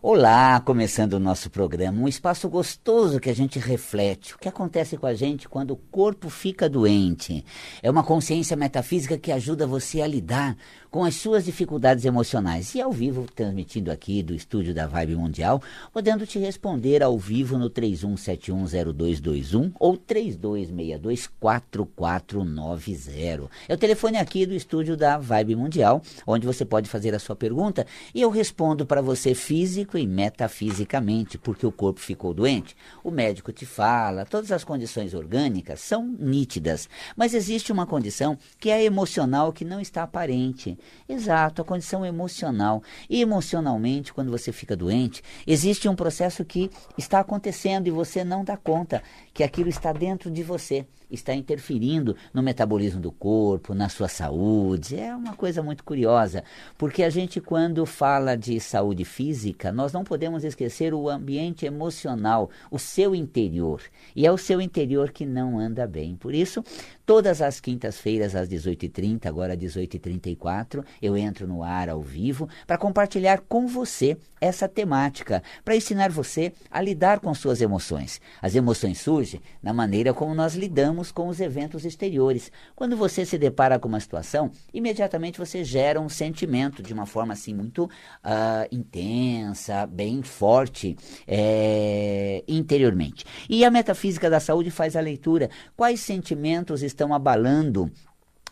Olá, começando o nosso programa, um espaço gostoso que a gente reflete. O que acontece com a gente quando o corpo fica doente? É uma consciência metafísica que ajuda você a lidar com as suas dificuldades emocionais. E ao vivo, transmitindo aqui do estúdio da Vibe Mundial, podendo te responder ao vivo no 31710221 ou 32624490. É o telefone aqui do estúdio da Vibe Mundial, onde você pode fazer a sua pergunta e eu respondo para você físico e metafisicamente, porque o corpo ficou doente. O médico te fala, todas as condições orgânicas são nítidas, mas existe uma condição que é emocional que não está aparente. Exato, a condição emocional. E emocionalmente, quando você fica doente, existe um processo que está acontecendo e você não dá conta que aquilo está dentro de você, está interferindo no metabolismo do corpo, na sua saúde. É uma coisa muito curiosa, porque a gente, quando fala de saúde física, nós não podemos esquecer o ambiente emocional, o seu interior. E é o seu interior que não anda bem. Por isso, todas as quintas-feiras, às 18h30, agora às 18h34, eu entro no ar ao vivo para compartilhar com você essa temática, para ensinar você a lidar com suas emoções. As emoções surgem na maneira como nós lidamos com os eventos exteriores. Quando você se depara com uma situação, imediatamente você gera um sentimento de uma forma assim muito uh, intensa, bem forte é, interiormente. E a metafísica da saúde faz a leitura. Quais sentimentos estão abalando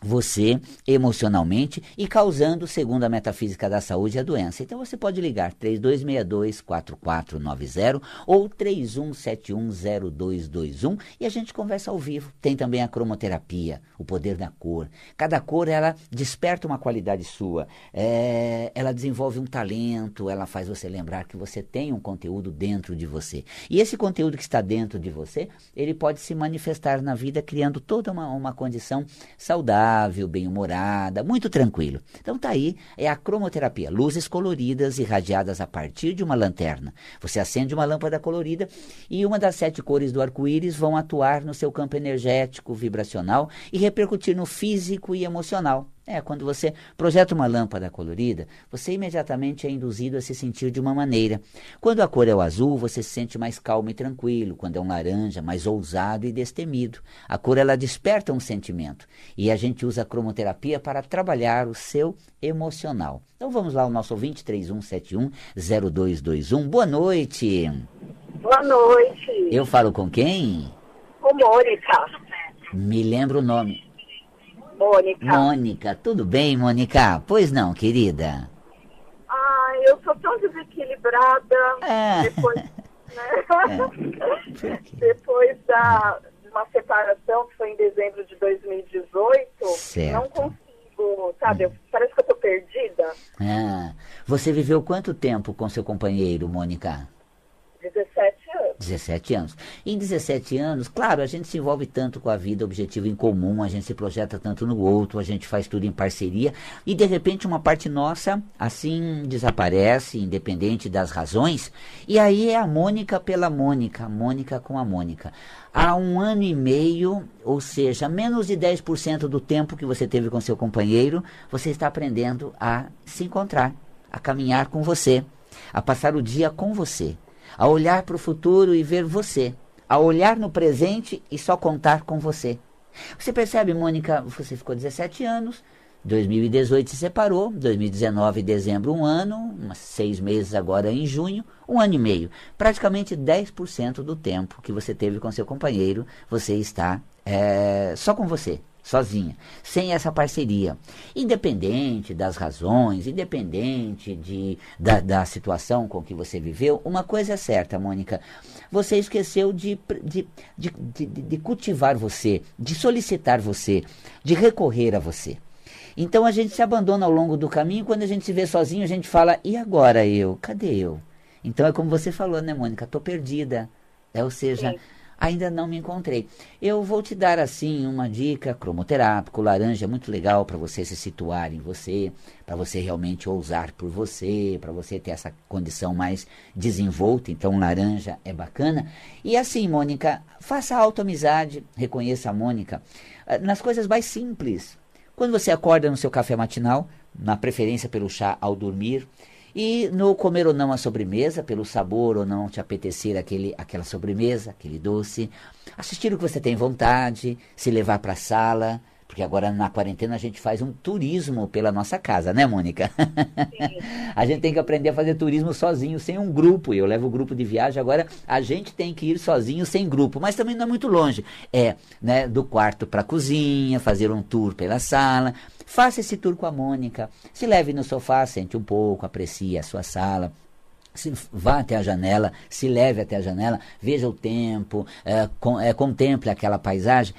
você emocionalmente e causando, segundo a metafísica da saúde, a doença. Então você pode ligar 3262-4490 ou 31710221 e a gente conversa ao vivo. Tem também a cromoterapia, o poder da cor. Cada cor ela desperta uma qualidade sua, é, ela desenvolve um talento, ela faz você lembrar que você tem um conteúdo dentro de você. E esse conteúdo que está dentro de você, ele pode se manifestar na vida criando toda uma, uma condição saudável agradável, bem-humorada, muito tranquilo. Então tá aí, é a cromoterapia, luzes coloridas irradiadas a partir de uma lanterna. Você acende uma lâmpada colorida e uma das sete cores do arco-íris vão atuar no seu campo energético, vibracional e repercutir no físico e emocional. É, quando você projeta uma lâmpada colorida, você imediatamente é induzido a se sentir de uma maneira. Quando a cor é o azul, você se sente mais calmo e tranquilo. Quando é um laranja, mais ousado e destemido. A cor ela desperta um sentimento. E a gente usa a cromoterapia para trabalhar o seu emocional. Então vamos lá, o nosso ouvinte 3171-0221. Boa noite. Boa noite. Eu falo com quem? Com Mônica. Me lembra o nome. Mônica. Mônica, tudo bem, Mônica? Pois não, querida? Ah, eu sou tão desequilibrada. É. Depois, né? é. depois da uma separação que foi em dezembro de 2018, certo. não consigo, sabe? Parece que eu tô perdida. Ah, você viveu quanto tempo com seu companheiro, Mônica? 17 anos. 17 anos. Em 17 anos, claro, a gente se envolve tanto com a vida, objetivo em comum, a gente se projeta tanto no outro, a gente faz tudo em parceria e de repente uma parte nossa assim desaparece, independente das razões, e aí é a Mônica pela Mônica, a Mônica com a Mônica. Há um ano e meio, ou seja, menos de 10% do tempo que você teve com seu companheiro, você está aprendendo a se encontrar, a caminhar com você, a passar o dia com você a olhar para o futuro e ver você, a olhar no presente e só contar com você. Você percebe, Mônica, você ficou 17 anos, 2018 se separou, 2019 dezembro um ano, seis meses agora em junho, um ano e meio. Praticamente 10% do tempo que você teve com seu companheiro, você está é, só com você sozinha, sem essa parceria. Independente das razões, independente de, da, da situação com que você viveu, uma coisa é certa, Mônica, você esqueceu de, de, de, de, de cultivar você, de solicitar você, de recorrer a você. Então a gente se abandona ao longo do caminho, quando a gente se vê sozinho, a gente fala, e agora eu? Cadê eu? Então é como você falou, né, Mônica? Estou perdida. É, ou seja, Sim ainda não me encontrei. Eu vou te dar assim uma dica cromoterápico, laranja é muito legal para você se situar em você, para você realmente ousar por você, para você ter essa condição mais desenvolta, então laranja é bacana. E assim, Mônica, faça autoamizade, reconheça a Mônica ah, nas coisas mais simples. Quando você acorda no seu café matinal, na preferência pelo chá ao dormir, E no comer ou não a sobremesa, pelo sabor ou não te apetecer aquele, aquela sobremesa, aquele doce, assistir o que você tem vontade, se levar para a sala, porque agora na quarentena a gente faz um turismo pela nossa casa, né, Mônica? a gente tem que aprender a fazer turismo sozinho, sem um grupo. Eu levo o grupo de viagem, agora a gente tem que ir sozinho, sem grupo, mas também não é muito longe. É, né, do quarto para a cozinha, fazer um tour pela sala. Faça esse tour com a Mônica. Se leve no sofá, sente um pouco, aprecie a sua sala. Se vá até a janela, se leve até a janela, veja o tempo, é, com, é, contemple aquela paisagem.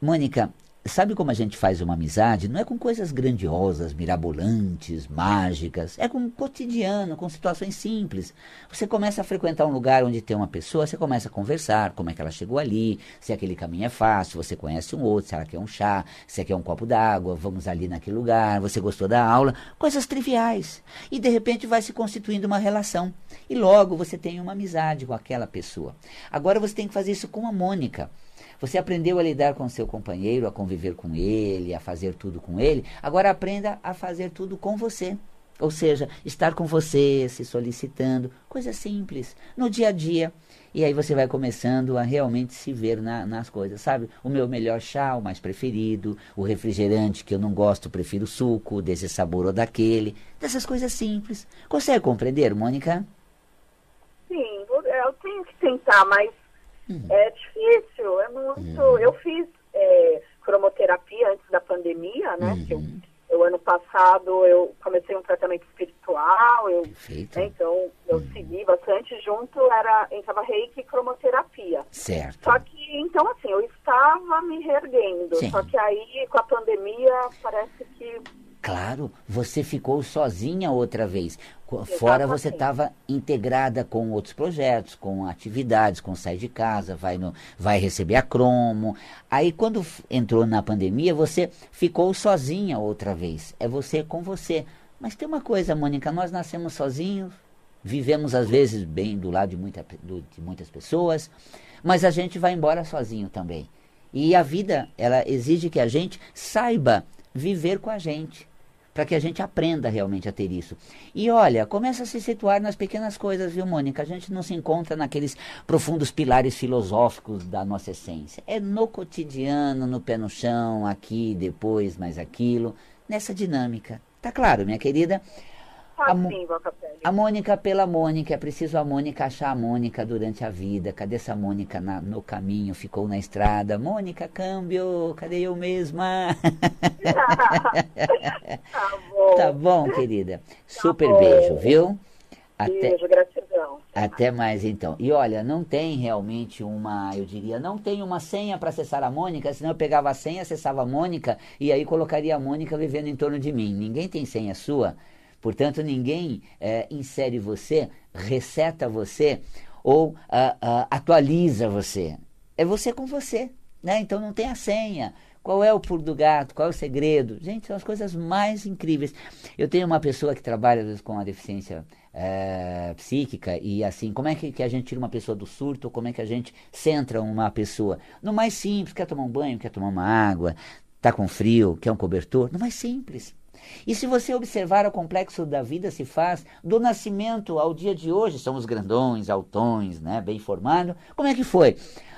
Mônica, Sabe como a gente faz uma amizade? Não é com coisas grandiosas, mirabolantes, mágicas. É com o cotidiano, com situações simples. Você começa a frequentar um lugar onde tem uma pessoa, você começa a conversar, como é que ela chegou ali, se aquele caminho é fácil, você conhece um outro, se ela quer um chá, se quer um copo d'água, vamos ali naquele lugar, você gostou da aula, coisas triviais. E de repente vai se constituindo uma relação. E logo você tem uma amizade com aquela pessoa. Agora você tem que fazer isso com a Mônica. Você aprendeu a lidar com seu companheiro, a conviver com ele, a fazer tudo com ele. Agora aprenda a fazer tudo com você. Ou seja, estar com você, se solicitando, coisa simples, no dia a dia. E aí você vai começando a realmente se ver na, nas coisas, sabe? O meu melhor chá, o mais preferido, o refrigerante que eu não gosto, prefiro suco, desse sabor ou daquele, dessas coisas simples. Consegue compreender, Mônica? Sim, eu tenho que tentar, mas Uhum. É difícil, é muito. Uhum. Eu fiz é, cromoterapia antes da pandemia, né? Uhum. Eu, eu, ano passado, eu comecei um tratamento espiritual, eu, né, então eu uhum. segui bastante junto, era, entrava reiki e cromoterapia. Certo. Só que, então, assim, eu estava me reerguendo. Sim. Só que aí, com a pandemia, parece que Claro, você ficou sozinha outra vez. Fora você estava integrada com outros projetos, com atividades, com sair de casa, vai, no, vai receber a cromo. Aí quando entrou na pandemia, você ficou sozinha outra vez. É você com você. Mas tem uma coisa, Mônica, nós nascemos sozinhos, vivemos às vezes bem do lado de, muita, de muitas pessoas, mas a gente vai embora sozinho também. E a vida, ela exige que a gente saiba viver com a gente para que a gente aprenda realmente a ter isso. E olha, começa a se situar nas pequenas coisas, viu, Mônica? A gente não se encontra naqueles profundos pilares filosóficos da nossa essência. É no cotidiano, no pé no chão, aqui, depois, mais aquilo, nessa dinâmica. Tá claro, minha querida? A, a Mônica pela Mônica, é preciso a Mônica achar a Mônica durante a vida. Cadê essa Mônica na, no caminho? Ficou na estrada. Mônica, câmbio, cadê eu mesma? tá bom. Tá bom, querida. Tá Super bom. beijo, viu? Até, beijo, gratidão. Até mais então. E olha, não tem realmente uma, eu diria, não tem uma senha para acessar a Mônica, senão eu pegava a senha, acessava a Mônica e aí colocaria a Mônica vivendo em torno de mim. Ninguém tem senha sua. Portanto, ninguém é, insere você, receta você ou uh, uh, atualiza você. É você com você. Né? Então não tem a senha. Qual é o pulo do gato? Qual é o segredo? Gente, são as coisas mais incríveis. Eu tenho uma pessoa que trabalha com a deficiência é, psíquica e assim, como é que, que, a gente tira uma pessoa do surto? Como é que a gente centra uma pessoa? No mais simples, quer tomar um banho, quer tomar uma água, está com frio, quer um cobertor? No mais simples. E se você observar o complexo da vida se faz do nascimento ao dia de hoje, são os grandões, altões, né, bem formados. Como é que foi?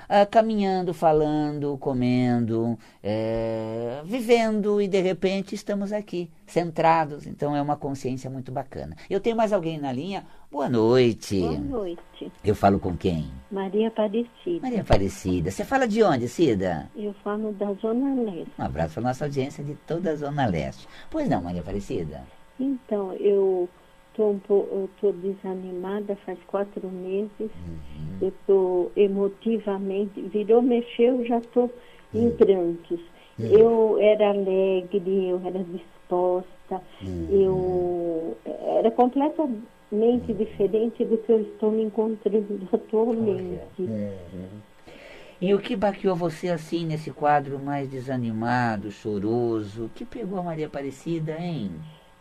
Ah, caminhando, falando, comendo, é, vivendo e de repente estamos aqui, centrados. Então é uma consciência muito bacana. Eu tenho mais alguém na linha? Boa noite. Boa noite. Eu falo com quem? Maria Aparecida. Maria Aparecida. Você fala de onde, Cida? Eu falo da Zona Leste. Um abraço para nossa audiência de toda a Zona Leste. Pois não, Maria Aparecida? Então, eu eu estou desanimada faz quatro meses. Uhum. Eu estou emotivamente, virou, mexeu, já estou uhum. em prantos. Uhum. Eu era alegre, eu era disposta, uhum. eu era completamente diferente do que eu estou me encontrando atualmente. Uhum. E o que baqueou você assim nesse quadro mais desanimado, choroso? O que pegou a Maria Aparecida, hein?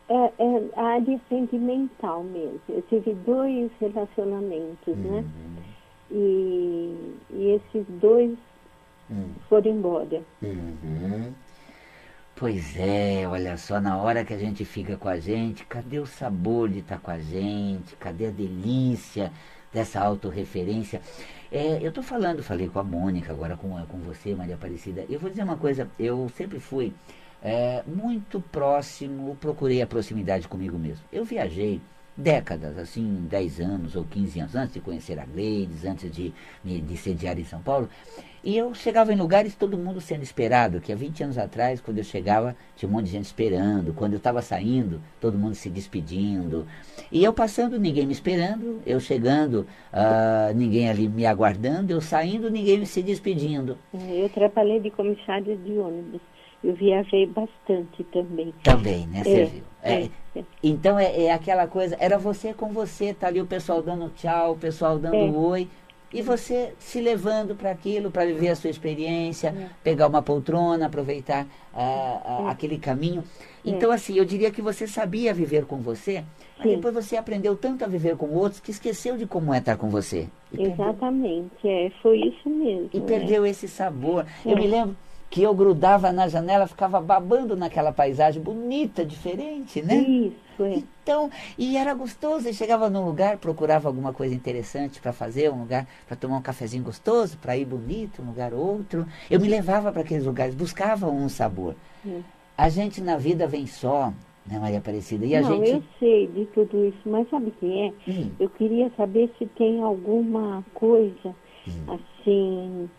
É, é a área sentimental mesmo. Eu tive dois relacionamentos, né? uhum. né? E, e, esses dois uhum. foram embora. Uhum. Pois é, olha só, na hora que a gente fica com a gente, cadê o sabor de estar com a gente? Cadê a delícia dessa autorreferência? É, eu estou falando, falei com a Mônica, agora com, com você, Maria Aparecida. Eu vou dizer uma coisa, eu sempre fui é, muito próximo, procurei a proximidade comigo mesmo. Eu viajei décadas, assim, 10 anos ou 15 anos, antes de conhecer a Gleides, antes de me de sediar em São Paulo. E eu chegava em lugares todo mundo sendo esperado, que há 20 anos atrás, quando eu chegava, tinha um monte de gente esperando. Quando eu estava saindo, todo mundo se despedindo. E eu passando, ninguém me esperando. Eu chegando, uh, ninguém ali me aguardando. Eu saindo, ninguém se despedindo. Eu trabalhei de comissária de ônibus. Eu viajei bastante também. Também, né? Você é, viu? É, é, é. Então é, é, aquela coisa, era você com você, tá ali o pessoal dando tchau, o pessoal dando é. oi. E você se levando para aquilo, para viver a sua experiência, pegar uma poltrona, aproveitar uh, uh, aquele caminho. Então, assim, eu diria que você sabia viver com você, mas Sim. depois você aprendeu tanto a viver com outros que esqueceu de como é estar com você. Exatamente, perdeu... é, foi isso mesmo. E perdeu esse sabor. Eu me lembro que eu grudava na janela, ficava babando naquela paisagem bonita, diferente, né? Isso, é. Então, e era gostoso. Eu chegava num lugar, procurava alguma coisa interessante para fazer, um lugar para tomar um cafezinho gostoso, para ir bonito, um lugar outro. Eu me levava para aqueles lugares, buscava um sabor. É. A gente na vida vem só, né, Maria Aparecida? E a Não, gente... eu sei de tudo isso, mas sabe o que é? Hum. Eu queria saber se tem alguma coisa, hum. assim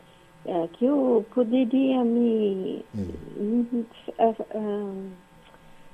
é, que eu poderia me. Hum.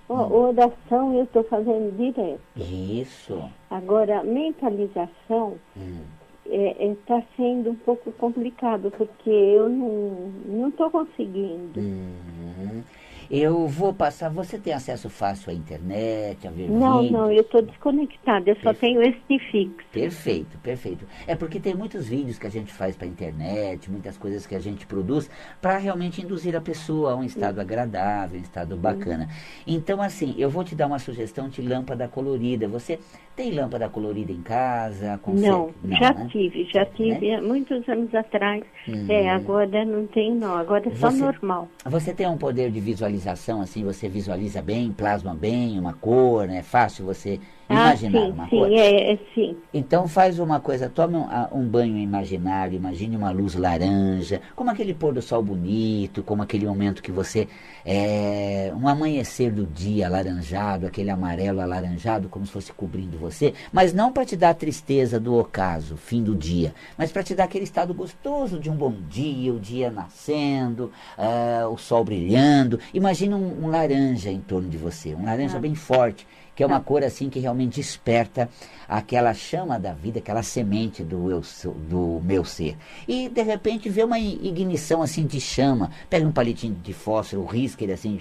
oração eu estou fazendo direto. Isso. Agora, mentalização está hum. é, é, tá sendo um pouco complicado, porque eu não estou conseguindo. Uhum. Eu vou passar. Você tem acesso fácil à internet, a ver Não, vídeos? não, eu estou desconectada, eu só tenho esse fixo. Perfeito, perfeito. É porque tem muitos vídeos que a gente faz para a internet, muitas coisas que a gente produz para realmente induzir a pessoa a um estado agradável, um estado bacana. Então, assim, eu vou te dar uma sugestão de lâmpada colorida. Você tem lâmpada colorida em casa? Consegue? Não, não já né? tive, já tive né? muitos anos atrás. Uhum. É, agora não tem não, agora é só você, normal. Você tem um poder de visualização, assim, você visualiza bem, plasma bem uma cor, né? É fácil você ah, imaginar sim, uma sim, cor. É, é, sim. Então faz uma coisa, tome um, um, banho imaginário, imagine uma luz laranja, como aquele pôr do sol bonito, como aquele momento que você é um amanhecer do dia alaranjado, aquele amarelo alaranjado, como se fosse cobrindo você, mas não para te dar a tristeza do ocaso, fim do dia, mas para te dar aquele estado gostoso de um bom dia, o dia nascendo, uh, o sol brilhando. Imagine um, um, laranja em torno de você, um laranja ah. bem forte que é uma cor assim que realmente desperta aquela chama da vida, aquela semente do, eu, do meu ser. E de repente vê uma ignição assim de chama, pega um palitinho de fósforo, risca ele assim,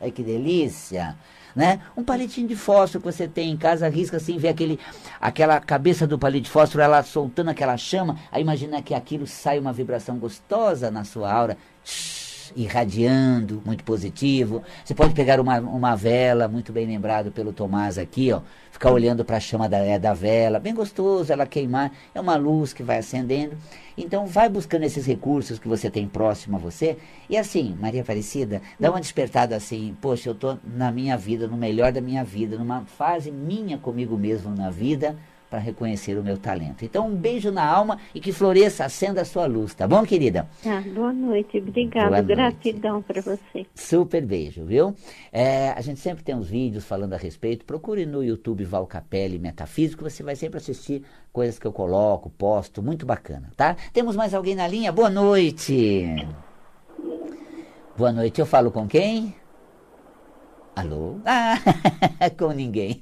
ai que delícia! Né? Um palitinho de fósforo que você tem em casa, risca assim, vê aquele, aquela cabeça do palito de fósforo, ela soltando aquela chama, aí imagina que aquilo sai uma vibração gostosa na sua aura, irradiando, muito positivo. Você pode pegar uma, uma vela, muito bem lembrado pelo Tomás aqui, ó, ficar olhando para a chama da, é, da vela, bem gostoso ela queimar, é uma luz que vai acendendo. Então vai buscando esses recursos que você tem próximo a você. E assim, Maria Aparecida, dá uma despertada assim, poxa, eu estou na minha vida, no melhor da minha vida, numa fase minha comigo mesmo na vida, para reconhecer o meu talento. Então, um beijo na alma e que floresça, acenda a sua luz, tá bom, querida? Ah, boa noite, obrigada, boa gratidão para você. Super beijo, viu? É, a gente sempre tem uns vídeos falando a respeito. Procure no YouTube Val Capelli Metafísico, você vai sempre assistir coisas que eu coloco, posto, muito bacana, tá? Temos mais alguém na linha? Boa noite. Boa noite, eu falo com quem? Alô? Ah, com ninguém.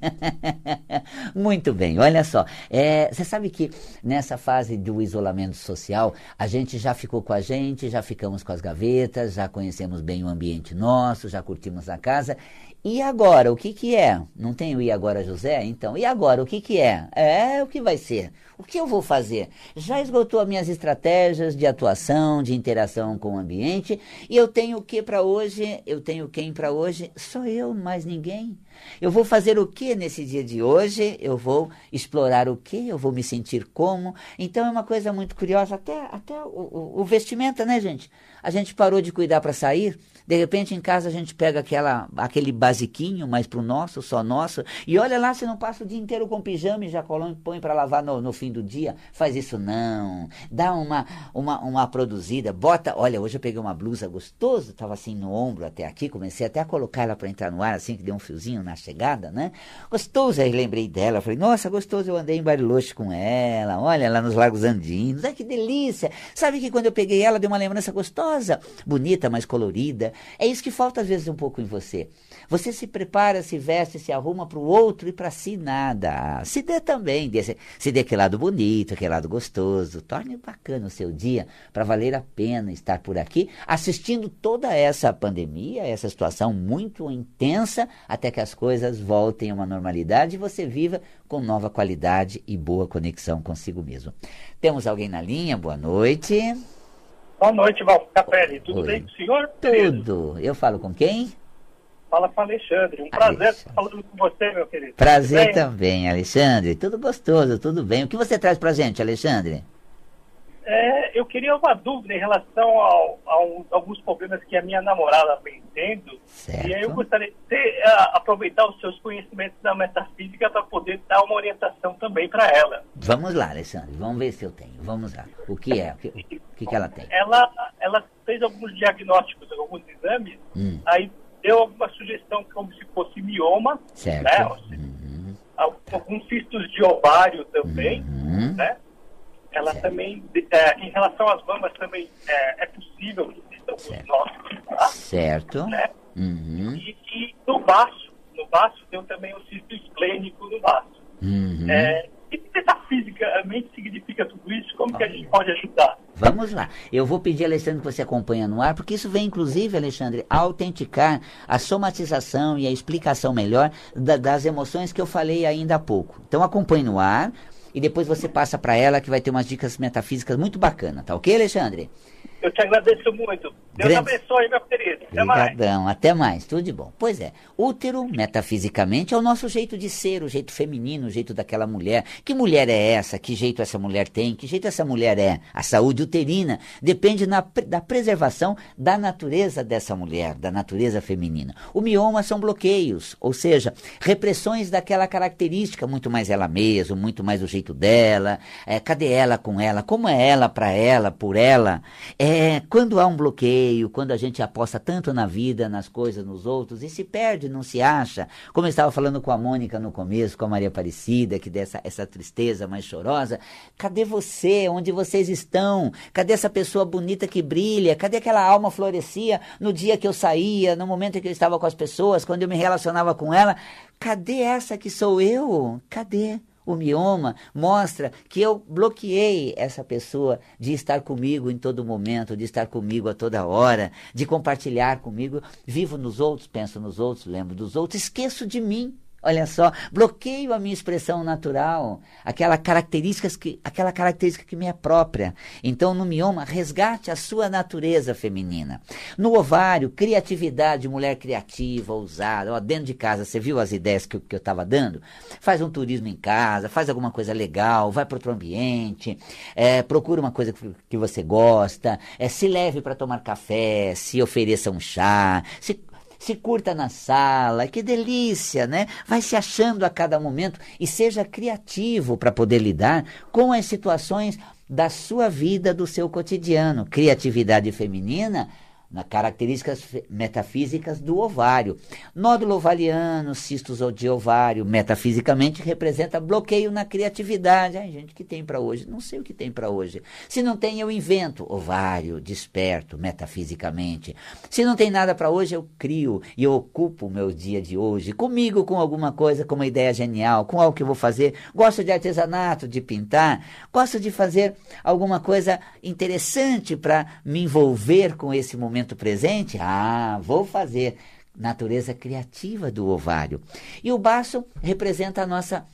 Muito bem, olha só. É, você sabe que nessa fase do isolamento social, a gente já ficou com a gente, já ficamos com as gavetas, já conhecemos bem o ambiente nosso, já curtimos a casa e agora, o que que é? Não tem o e agora, José? Então, e agora, o que que é? É, o que vai ser? O que eu vou fazer? Já esgotou as minhas estratégias de atuação, de interação com o ambiente, e eu tenho o que para hoje? Eu tenho quem para hoje? Só eu, mais ninguém. Eu vou fazer o que nesse dia de hoje? Eu vou explorar o que? Eu vou me sentir como? Então é uma coisa muito curiosa, até, até o, o, o vestimenta, né, gente? A gente parou de cuidar para sair, de repente em casa a gente pega aquela, aquele basiquinho, mas pro nosso, só nosso, e olha lá, você não passa o dia inteiro com pijama e já põe para lavar no, no, fim do dia. Faz isso não. Dá uma, uma, uma produzida, bota. Olha, hoje eu peguei uma blusa gostosa, tava assim no ombro até aqui, comecei até a colocar ela para entrar no ar, assim que deu um fiozinho na chegada, né? Gostoso, aí lembrei dela, falei, nossa, gostoso, eu andei em Bariloche com ela, olha lá nos Lagos Andinos, ai que delícia. Sabe que quando eu peguei ela, deu uma lembrança gostosa, bonita, mais colorida. É isso que falta às vezes um pouco em você. Você se prepara, se veste, se arruma para o outro e para si nada. Se dê também, se dê aquele lado bonito, aquele lado gostoso. Torne bacana o seu dia para valer a pena estar por aqui assistindo toda essa pandemia, essa situação muito intensa, até que as coisas voltem a uma normalidade e você viva com nova qualidade e boa conexão consigo mesmo. Temos alguém na linha? Boa noite. Boa noite, Val Capelli. Tudo Oi. bem com o senhor? Tudo. Eu falo com quem? Fala com o Alexandre. Um prazer estar falando com você, meu querido. Prazer também, Alexandre. Tudo gostoso, tudo bem. O que você traz pra gente, Alexandre? É, eu queria uma dúvida em relação ao, a, um, alguns problemas que a minha namorada vem tendo. Certo. E aí eu gostaria de ter, uh, aproveitar os seus conhecimentos da metafísica para poder dar uma orientação também para ela. Vamos lá, Alessandro. Vamos ver se eu tenho. Vamos lá. O que é? O que, o que, que ela tem? Ela, ela fez alguns diagnósticos, alguns exames. Hum. Aí deu alguma sugestão como se fosse mioma. Certo. Né? Uhum. Alguns cistos de ovário também. Uhum. Né? Ela certo. também, é, em relação às mamas, também é, é possível que existam certo. nossos, tá? Certo. Né? Uhum. E, e, no baço, no baço tem também o cisto esplênico no baço. Uhum. É, o que metafisicamente significa tudo isso? Como que a gente pode ajudar? Vamos lá. Eu vou pedir, Alexandre, que você acompanhe no ar, porque isso vem, inclusive, Alexandre, a autenticar a somatização e a explicação melhor da, das emoções que eu falei ainda há pouco. Então, acompanhe no ar, e depois você passa para ela que vai ter umas dicas metafísicas muito bacanas, tá ok, Alexandre? Eu te agradeço muito. Deus Grande... abençoe, meu querido. Até Obrigadão, mais. até mais. Tudo de bom. Pois é, útero, metafisicamente, é o nosso jeito de ser, o jeito feminino, o jeito daquela mulher. Que mulher é essa? Que jeito essa mulher tem? Que jeito essa mulher é? A saúde uterina depende na, da preservação da natureza dessa mulher, da natureza feminina. O mioma são bloqueios, ou seja, repressões daquela característica, muito mais ela mesma, muito mais o jeito dela. É, cadê ela com ela? Como é ela para ela, por ela? É é, quando há um bloqueio, quando a gente aposta tanto na vida, nas coisas, nos outros, e se perde, não se acha, como eu estava falando com a Mônica no começo, com a Maria Aparecida, que dessa essa tristeza mais chorosa, cadê você? Onde vocês estão? Cadê essa pessoa bonita que brilha? Cadê aquela alma florescia no dia que eu saía, no momento em que eu estava com as pessoas, quando eu me relacionava com ela? Cadê essa que sou eu? Cadê? O mioma mostra que eu bloqueei essa pessoa de estar comigo em todo momento, de estar comigo a toda hora, de compartilhar comigo. Vivo nos outros, penso nos outros, lembro dos outros, esqueço de mim. Olha só, bloqueio a minha expressão natural, aquela característica que, aquela característica que me é própria. Então, no mioma, resgate a sua natureza feminina. No ovário, criatividade, mulher criativa, ousada. Ó, dentro de casa, você viu as ideias que, que eu estava dando? Faz um turismo em casa, faz alguma coisa legal, vai para outro ambiente, é, procura uma coisa que, que você gosta, é, se leve para tomar café, se ofereça um chá, se se curta na sala, que delícia, né? Vai se achando a cada momento e seja criativo para poder lidar com as situações da sua vida, do seu cotidiano. Criatividade feminina nas características metafísicas do ovário. Nódulo ovariano, cistos de ovário, metafisicamente representa bloqueio na criatividade. Ai, gente, o que tem para hoje? Não sei o que tem para hoje. Se não tem, eu invento. Ovário, desperto, metafisicamente. Se não tem nada para hoje, eu crio e eu ocupo o meu dia de hoje comigo, com alguma coisa, com uma ideia genial, com algo que eu vou fazer. Gosto de artesanato, de pintar. Gosto de fazer alguma coisa interessante para me envolver com esse momento momento presente? Ah, vou fazer. Natureza criativa do ovário. E o baço representa a nossa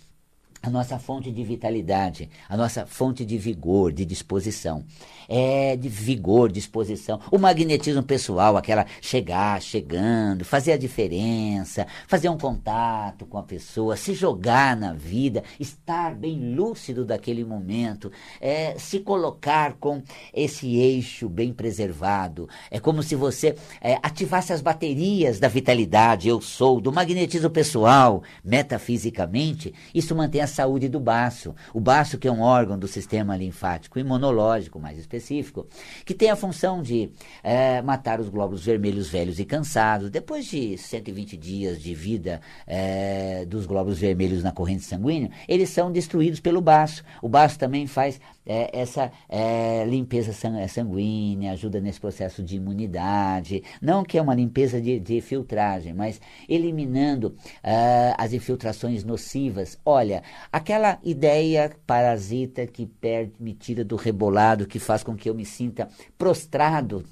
a nossa fonte de vitalidade, a nossa fonte de vigor, de disposição. É de vigor, disposição. O magnetismo pessoal, aquela chegar, chegando, fazer a diferença, fazer um contato com a pessoa, se jogar na vida, estar bem lúcido daquele momento, é, se colocar com esse eixo bem preservado. É como se você é, ativasse as baterias da vitalidade, eu sou, do magnetismo pessoal, metafisicamente. Isso mantém a saúde do baço. O baço que é um órgão do sistema linfático imunológico, mais específico, que tem a função de é, matar os glóbulos vermelhos velhos e cansados. Depois de 120 dias de vida é, dos glóbulos vermelhos na corrente sanguínea, eles são destruídos pelo baço. O baço também faz é, essa é, limpeza é, sanguínea, ajuda nesse processo de imunidade. Não que é uma limpeza de, de filtragem, mas eliminando uh, as infiltrações nocivas. Olha, aquela ideia parasita que perde, me tira do rebolado, que faz com que eu me sinta prostrado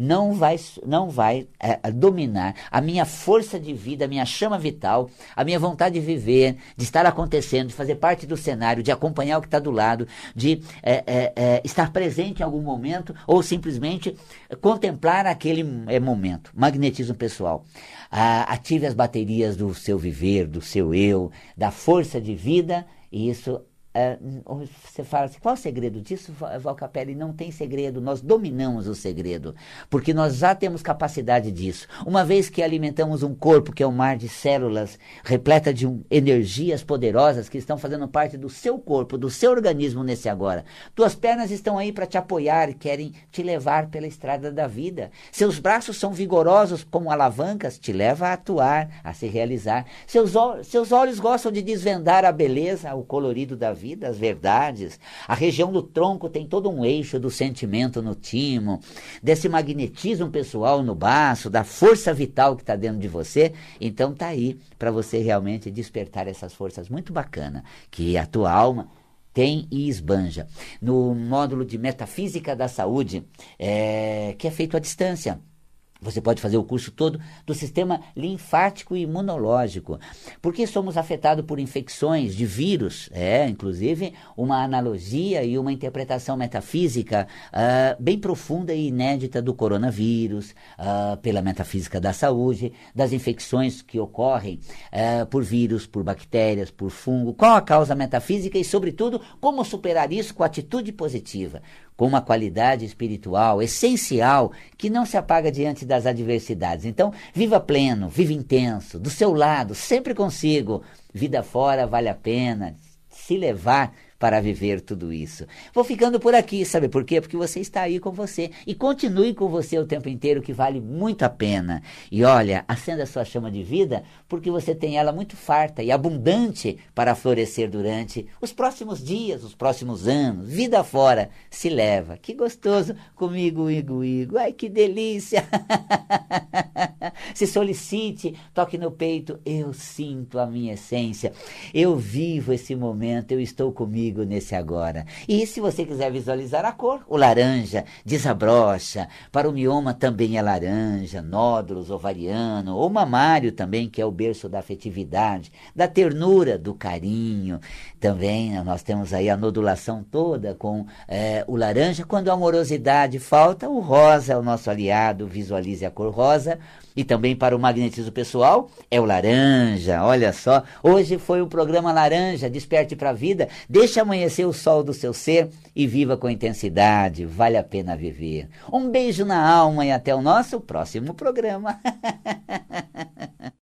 não vai, não vai é, dominar a minha força de vida, a minha chama vital, a minha vontade de viver, de estar acontecendo, de fazer parte do cenário, de acompanhar o que está do lado, de é, é, é, estar presente em algum momento ou simplesmente contemplar aquele é, momento. Magnetismo pessoal. Ah, ative as baterias do seu viver, do seu eu, da força de vida, e isso é, você fala assim, qual o segredo disso, Valcapelli? Não tem segredo, nós dominamos o segredo, porque nós já temos capacidade disso. Uma vez que alimentamos um corpo que é um mar de células, repleta de um, energias poderosas que estão fazendo parte do seu corpo, do seu organismo nesse agora. Tuas pernas estão aí para te apoiar e querem te levar pela estrada da vida. Seus braços são vigorosos como alavancas, te leva a atuar, a se realizar. Seus, seus olhos gostam de desvendar a beleza, o colorido da vida vida, as verdades. A região do tronco tem todo um eixo do sentimento no timo, desse magnetismo pessoal no baço, da força vital que está dentro de você. Então tá aí para você realmente despertar essas forças muito bacana que a tua alma tem e esbanja. No módulo de Metafísica da Saúde, é, que é feito à distância. Você pode fazer o curso todo do sistema linfático e imunológico. Porque somos afetados por infecções de vírus, é, inclusive uma analogia e uma interpretação metafísica uh, bem profunda e inédita do coronavírus, uh, pela metafísica da saúde, das infecções que ocorrem uh, por vírus, por bactérias, por fungo. Qual a causa metafísica e, sobretudo, como superar isso com atitude positiva com uma qualidade espiritual essencial que não se apaga diante das adversidades. Então, viva pleno, viva intenso, do seu lado, sempre consigo. Vida fora vale a pena se levar para viver tudo isso. Vou ficando por aqui, sabe por quê? Porque você está aí com você e continue com você o tempo inteiro, que vale muito a pena. E olha, acenda a sua chama de vida, porque você tem ela muito farta e abundante para florescer durante os próximos dias, os próximos anos. Vida fora, se leva. Que gostoso comigo, Igo, Igo. Ai, que delícia! se solicite, toque no peito. Eu sinto a minha essência. Eu vivo esse momento, eu estou comigo comigo nesse agora. E se você quiser visualizar a cor, o laranja desabrocha. Para o mioma também é laranja, nódulos, ovariano, ou mamário também, que é o berço da afetividade, da ternura, do carinho. Também nós temos aí a nodulação toda com é, o laranja. Quando a amorosidade falta, o rosa é o nosso aliado. Visualize a cor rosa e também para o magnetismo pessoal é o laranja. Olha só, hoje foi o programa Laranja, Desperte para a Vida. Deixa amanhecer o sol do seu ser e viva com intensidade. Vale a pena viver. Um beijo na alma e até o nosso próximo programa.